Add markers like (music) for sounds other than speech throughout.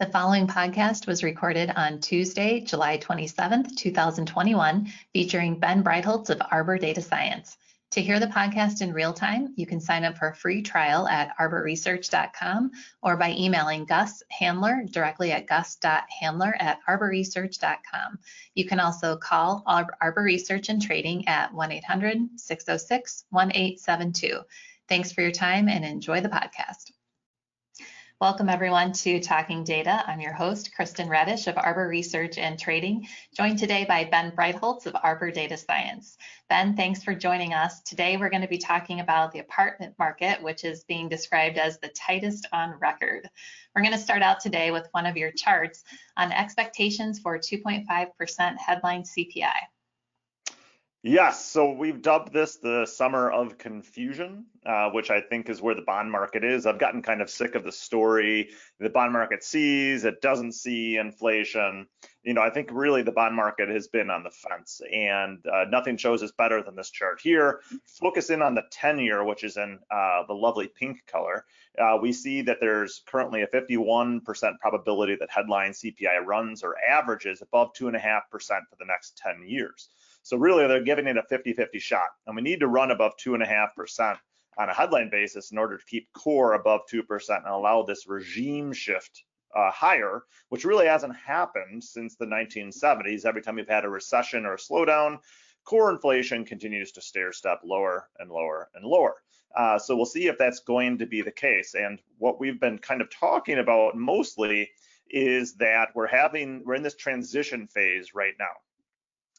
The following podcast was recorded on Tuesday, July 27th, 2021, featuring Ben Breitholtz of Arbor Data Science. To hear the podcast in real time, you can sign up for a free trial at arborresearch.com or by emailing Gus Handler directly at gus.handler at arborresearch.com. You can also call Arbor Research and Trading at 1 800 606 1872. Thanks for your time and enjoy the podcast. Welcome everyone to Talking Data. I'm your host, Kristen Radish of Arbor Research and Trading, joined today by Ben Breitholtz of Arbor Data Science. Ben, thanks for joining us. Today we're going to be talking about the apartment market, which is being described as the tightest on record. We're going to start out today with one of your charts on expectations for 2.5% headline CPI. Yes, so we've dubbed this the summer of confusion, uh, which I think is where the bond market is. I've gotten kind of sick of the story. The bond market sees, it doesn't see inflation. You know, I think really the bond market has been on the fence, and uh, nothing shows us better than this chart here. Focus in on the 10 year, which is in uh, the lovely pink color. Uh, we see that there's currently a 51% probability that headline CPI runs or averages above 2.5% for the next 10 years. So really they're giving it a 50-50 shot. And we need to run above 2.5% on a headline basis in order to keep core above 2% and allow this regime shift uh, higher, which really hasn't happened since the 1970s. Every time we've had a recession or a slowdown, core inflation continues to stair step lower and lower and lower. Uh, so we'll see if that's going to be the case. And what we've been kind of talking about mostly is that we're having, we're in this transition phase right now.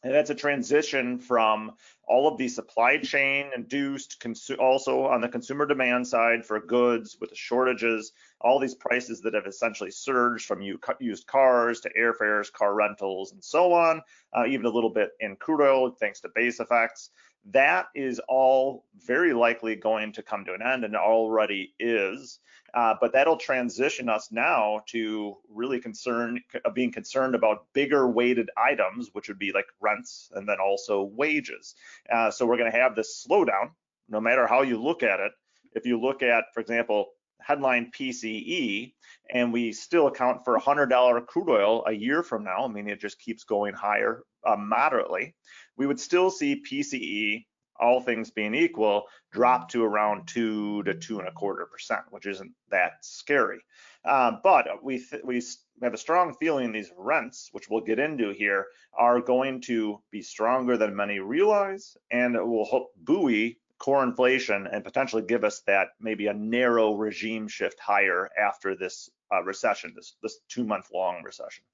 And that's a transition from all of the supply chain induced, also on the consumer demand side for goods with the shortages, all these prices that have essentially surged from used cars to airfares, car rentals, and so on, uh, even a little bit in crude oil thanks to base effects. That is all very likely going to come to an end and already is. Uh, but that'll transition us now to really concern uh, being concerned about bigger weighted items, which would be like rents and then also wages. Uh, so we're going to have this slowdown, no matter how you look at it. If you look at, for example, headline PCE, and we still account for $100 crude oil a year from now, I mean, it just keeps going higher uh, moderately, we would still see PCE all things being equal, drop to around two to two and a quarter percent, which isn't that scary. Uh, but we we have a strong feeling these rents, which we'll get into here, are going to be stronger than many realize, and it will help buoy core inflation and potentially give us that maybe a narrow regime shift higher after this uh, recession, this this two month long recession.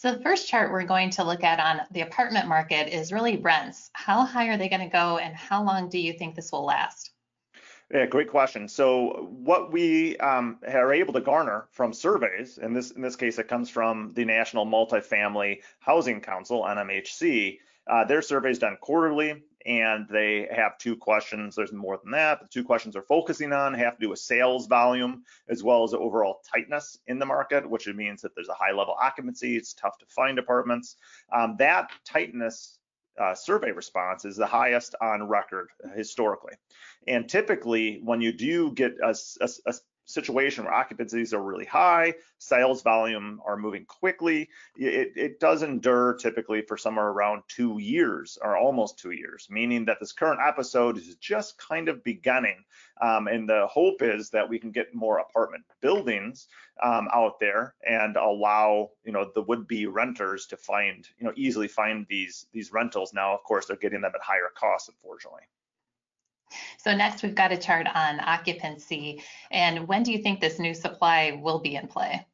So the first chart we're going to look at on the apartment market is really rents. How high are they going to go and how long do you think this will last? Yeah, great question. So what we um, are able to garner from surveys, in this in this case, it comes from the National Multifamily Housing Council (NMHC). Uh, their survey is done quarterly and they have two questions. There's more than that. The two questions are focusing on have to do with sales volume as well as overall tightness in the market, which means that there's a high level occupancy. It's tough to find apartments. Um, that tightness uh, survey response is the highest on record historically. And typically, when you do get a, a, a situation where occupancies are really high, sales volume are moving quickly, it, it does endure typically for somewhere around two years or almost two years, meaning that this current episode is just kind of beginning. Um, and the hope is that we can get more apartment buildings um, out there and allow, you know, the would-be renters to find, you know, easily find these these rentals. Now, of course, they're getting them at higher costs, unfortunately. So next we've got a chart on occupancy. And when do you think this new supply will be in play?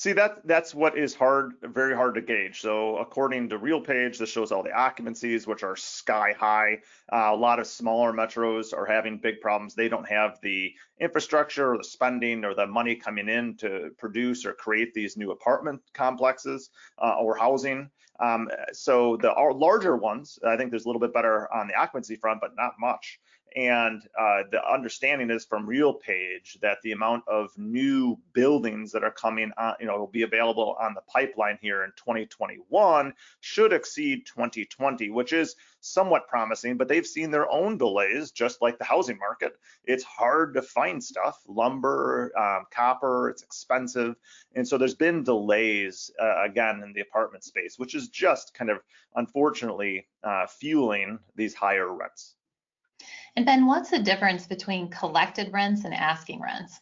See, that that's what is hard, very hard to gauge. So according to RealPage, this shows all the occupancies, which are sky high. Uh, a lot of smaller metros are having big problems. They don't have the infrastructure or the spending or the money coming in to produce or create these new apartment complexes uh, or housing. Um, so the larger ones, I think there's a little bit better on the occupancy front, but not much. And uh, the understanding is from RealPage that the amount of new buildings that are coming on, you know, will be available on the pipeline here in 2021 should exceed 2020, which is somewhat promising, but they've seen their own delays, just like the housing market. It's hard to find stuff, lumber, um, copper, it's expensive. And so there's been delays, uh, again, in the apartment space, which is just kind of unfortunately uh, fueling these higher rents. And Ben, what's the difference between collected rents and asking rents?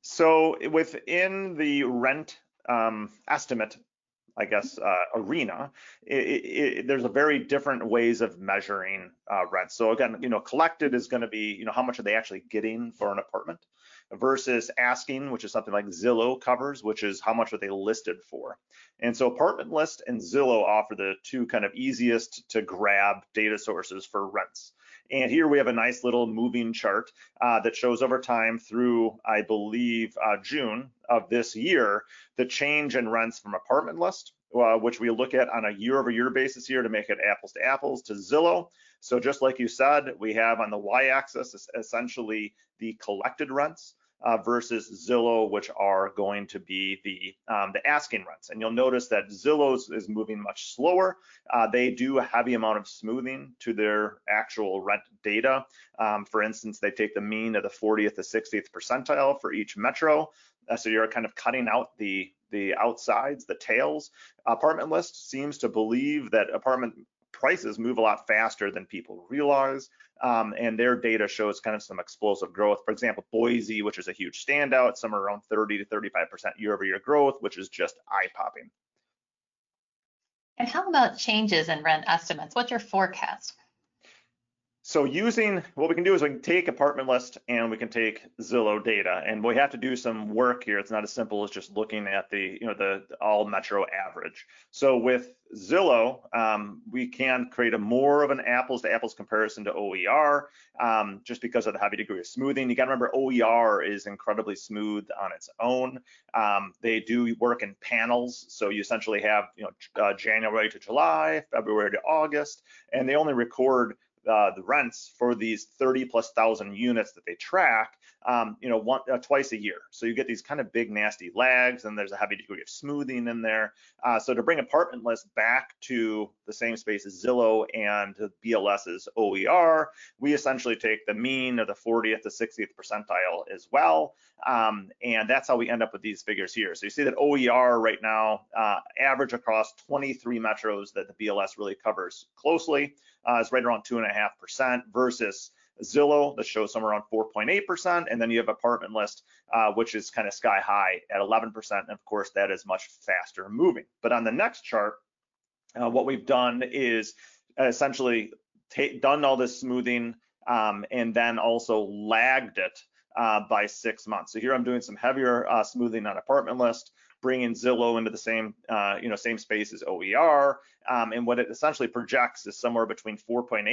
So within the rent um, estimate, I guess, uh, arena, it, it, there's a very different ways of measuring uh, rent. So again, you know, collected is going to be, you know, how much are they actually getting for an apartment versus asking, which is something like Zillow covers, which is how much are they listed for. And so Apartment List and Zillow offer the two kind of easiest to grab data sources for rents. And here we have a nice little moving chart uh, that shows over time through, I believe, uh, June of this year, the change in rents from apartment list, uh, which we look at on a year over year basis here to make it apples to apples to Zillow. So just like you said, we have on the y-axis essentially the collected rents uh, versus Zillow, which are going to be the um, the asking rents. And you'll notice that Zillow's is moving much slower. Uh, they do a heavy amount of smoothing to their actual rent data. Um, for instance, they take the mean of the 40th to 60th percentile for each metro. Uh, so you're kind of cutting out the the outsides, the tails. Apartment List seems to believe that apartment prices move a lot faster than people realize. Um, and their data shows kind of some explosive growth. For example, Boise, which is a huge standout, somewhere around 30 to 35% year over year growth, which is just eye popping. And how about changes in rent estimates? What's your forecast? So using what we can do is we can take apartment list and we can take Zillow data, and we have to do some work here. It's not as simple as just looking at the you know the, all metro average. So with Zillow, um, we can create a more of an apples to apples comparison to OER, um, just because of the heavy degree of smoothing. You got to remember OER is incredibly smooth on its own. Um, they do work in panels, so you essentially have you know uh, January to July, February to August, and they only record uh, the rents for these 30 plus thousand units that they track, um, you know, one, uh, twice a year. So you get these kind of big nasty lags, and there's a heavy degree of smoothing in there. Uh, so to bring apartment list back to the same space as Zillow and BLS's OER, we essentially take the mean of the 40th to 60th percentile as well, um, and that's how we end up with these figures here. So you see that OER right now uh, average across 23 metros that the BLS really covers closely uh, is right around two and a half percent versus Zillow that shows somewhere around 4.8%, and then you have apartment list, uh, which is kind of sky high at 11%. And of course, that is much faster moving. But on the next chart, uh, what we've done is essentially done all this smoothing um, and then also lagged it uh, by six months. So here I'm doing some heavier uh, smoothing on apartment list bringing Zillow into the same, uh, you know, same space as OER. Um, and what it essentially projects is somewhere between 4.8%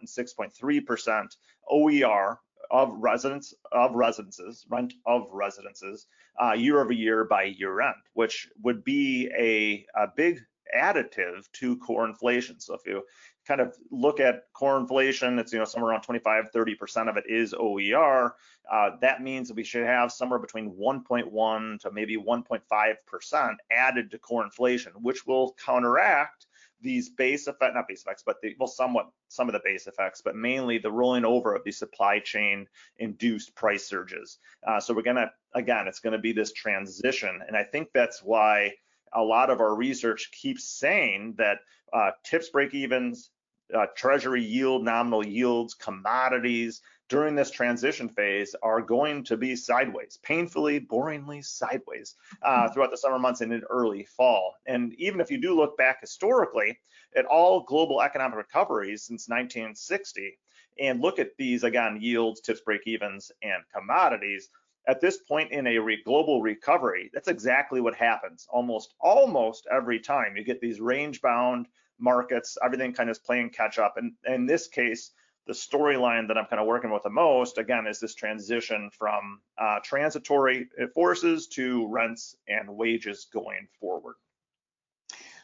and 6.3% OER of residents of residences, rent of residences, uh, year over year by year end, which would be a, a big additive to core inflation. So if you kind of look at core inflation, it's you know somewhere around 25, 30% of it is OER. Uh, that means that we should have somewhere between 1.1 to maybe 1.5% added to core inflation, which will counteract these base effects, not base effects, but the, well, somewhat some of the base effects, but mainly the rolling over of the supply chain induced price surges. Uh, so we're gonna, again, it's gonna be this transition. And I think that's why a lot of our research keeps saying that uh, tips break evens, uh, treasury yield, nominal yields, commodities during this transition phase are going to be sideways, painfully, boringly sideways uh, hmm. throughout the summer months and in early fall. And even if you do look back historically at all global economic recoveries since 1960 and look at these again, yields, tips break evens, and commodities, at this point in a re global recovery, that's exactly what happens almost almost every time. You get these range bound markets, everything kind of is playing catch up. And in this case, the storyline that I'm kind of working with the most, again, is this transition from uh, transitory forces to rents and wages going forward.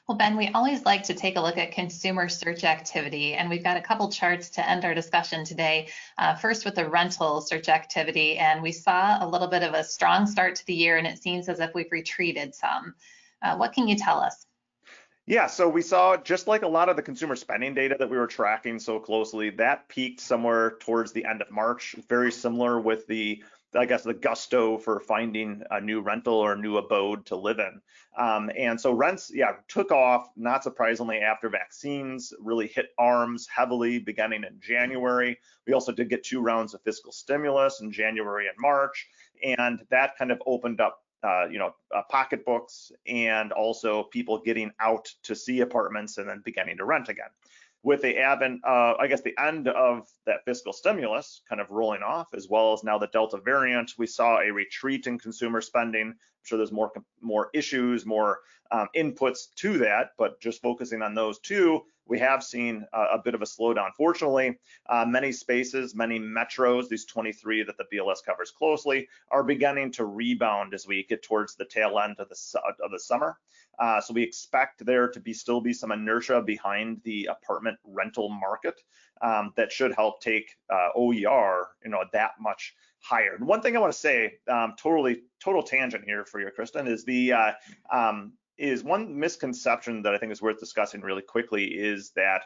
Well, Ben, we always like to take a look at consumer search activity, and we've got a couple charts to end our discussion today. Uh, first, with the rental search activity, and we saw a little bit of a strong start to the year, and it seems as if we've retreated some. Uh, what can you tell us? Yeah, so we saw just like a lot of the consumer spending data that we were tracking so closely, that peaked somewhere towards the end of March, very similar with the I guess the gusto for finding a new rental or a new abode to live in. Um, and so rents, yeah, took off, not surprisingly, after vaccines really hit arms heavily beginning in January. We also did get two rounds of fiscal stimulus in January and March, and that kind of opened up uh, you know, uh, pocketbooks and also people getting out to see apartments and then beginning to rent again with the advent, uh, I guess, the end of that fiscal stimulus kind of rolling off, as well as now the Delta variant, we saw a retreat in consumer spending. I'm sure there's more more issues, more um, inputs to that, but just focusing on those two, we have seen a, a bit of a slowdown. Fortunately, uh, many spaces, many metros, these 23 that the BLS covers closely, are beginning to rebound as we get towards the tail end of the of the summer. Uh, so we expect there to be still be some inertia behind the apartment rental market um, that should help take uh, OER, you know, that much higher. And one thing I want to say, um, totally total tangent here for you, Kristen, is the uh, um, is one misconception that I think is worth discussing really quickly is that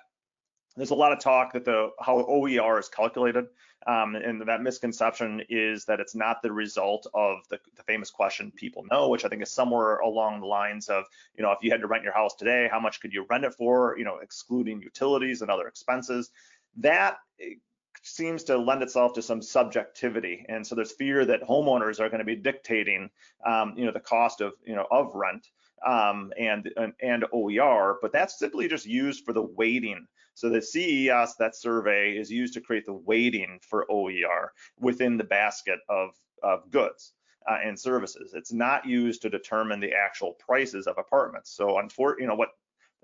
there's a lot of talk that the how OER is calculated, um, and that misconception is that it's not the result of the, the, famous question people know, which I think is somewhere along the lines of, you know, if you had to rent your house today, how much could you rent it for, you know, excluding utilities and other expenses. That seems to lend itself to some subjectivity, and so there's fear that homeowners are going to be dictating, um, you know, the cost of, you know, of rent um, and, and and OER, but that's simply just used for the weighting so the CES, that survey, is used to create the weighting for OER within the basket of, of goods. Uh, and services. It's not used to determine the actual prices of apartments. So, unfor- you know, what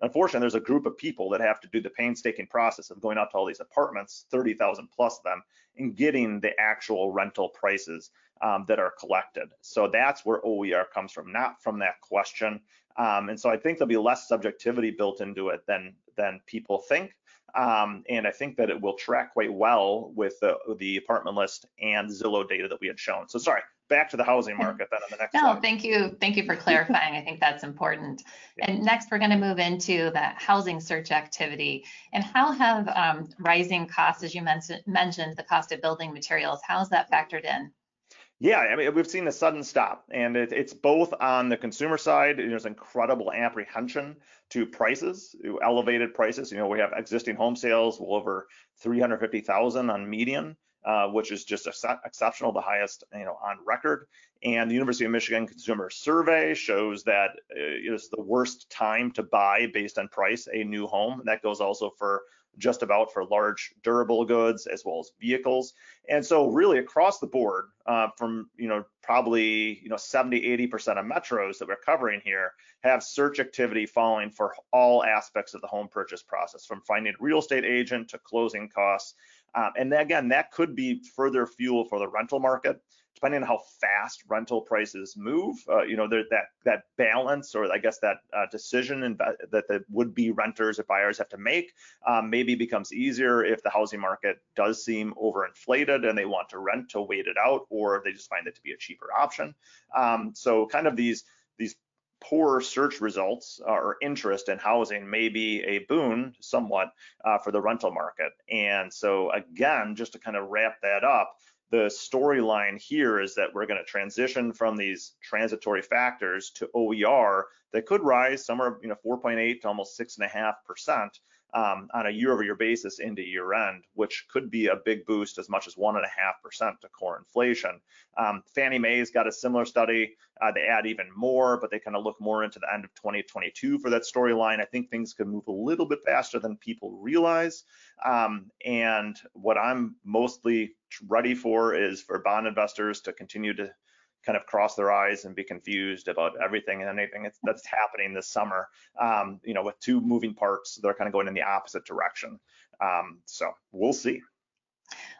unfortunately, there's a group of people that have to do the painstaking process of going out to all these apartments, 30,000 plus them, and getting the actual rental prices um, that are collected. So that's where OER comes from, not from that question. Um, and so I think there'll be less subjectivity built into it than than people think. Um, and I think that it will track quite well with the, the apartment list and Zillow data that we had shown. So sorry, back to the housing (laughs) market then on the next no, slide. thank you. Thank you for clarifying. I think that's important. Yeah. And next, we're going to move into the housing search activity. And how have um, rising costs, as you mentioned, the cost of building materials, how is that factored in? Yeah, I mean, we've seen a sudden stop, and it, it's both on the consumer side. There's incredible apprehension to prices, elevated prices. You know, we have existing home sales well over 350,000 on median, uh, which is just exceptional, the highest you know on record. And the University of Michigan Consumer Survey shows that uh, it's the worst time to buy based on price a new home. And that goes also for just about for large durable goods as well as vehicles. And so really across the board, uh, from you know probably you know 70, 80% of metros that we're covering here have search activity falling for all aspects of the home purchase process, from finding a real estate agent to closing costs. Um, and again, that could be further fuel for the rental market depending on how fast rental prices move, uh, you know, that that balance or I guess that uh, decision and that the would-be renters or buyers have to make um, maybe becomes easier if the housing market does seem overinflated and they want to rent to wait it out, or they just find it to be a cheaper option. Um, so kind of these these poor search results or interest in housing may be a boon somewhat uh, for the rental market. And so again, just to kind of wrap that up, the storyline here is that we're going to transition from these transitory factors to OER that could rise somewhere, you know, 4.8 to almost six and a half percent um, on a year-over-year basis into year-end, which could be a big boost as much as one and a half percent to core inflation. Um, Fannie Mae's got a similar study. Uh, they add even more, but they kind of look more into the end of 2022 for that storyline. I think things could move a little bit faster than people realize. Um, and what I'm mostly ready for is for bond investors to continue to kind of cross their eyes and be confused about everything and anything that's happening this summer. Um, you know, with two moving parts, they're kind of going in the opposite direction. Um, so we'll see.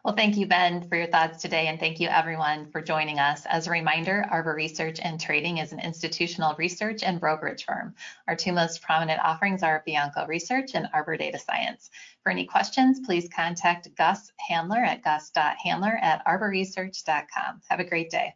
Well, thank you, Ben, for your thoughts today, and thank you, everyone, for joining us. As a reminder, Arbor Research and Trading is an institutional research and brokerage firm. Our two most prominent offerings are Bianco Research and Arbor Data Science. For any questions, please contact Gus Handler at gus.handler at arborresearch.com. Have a great day.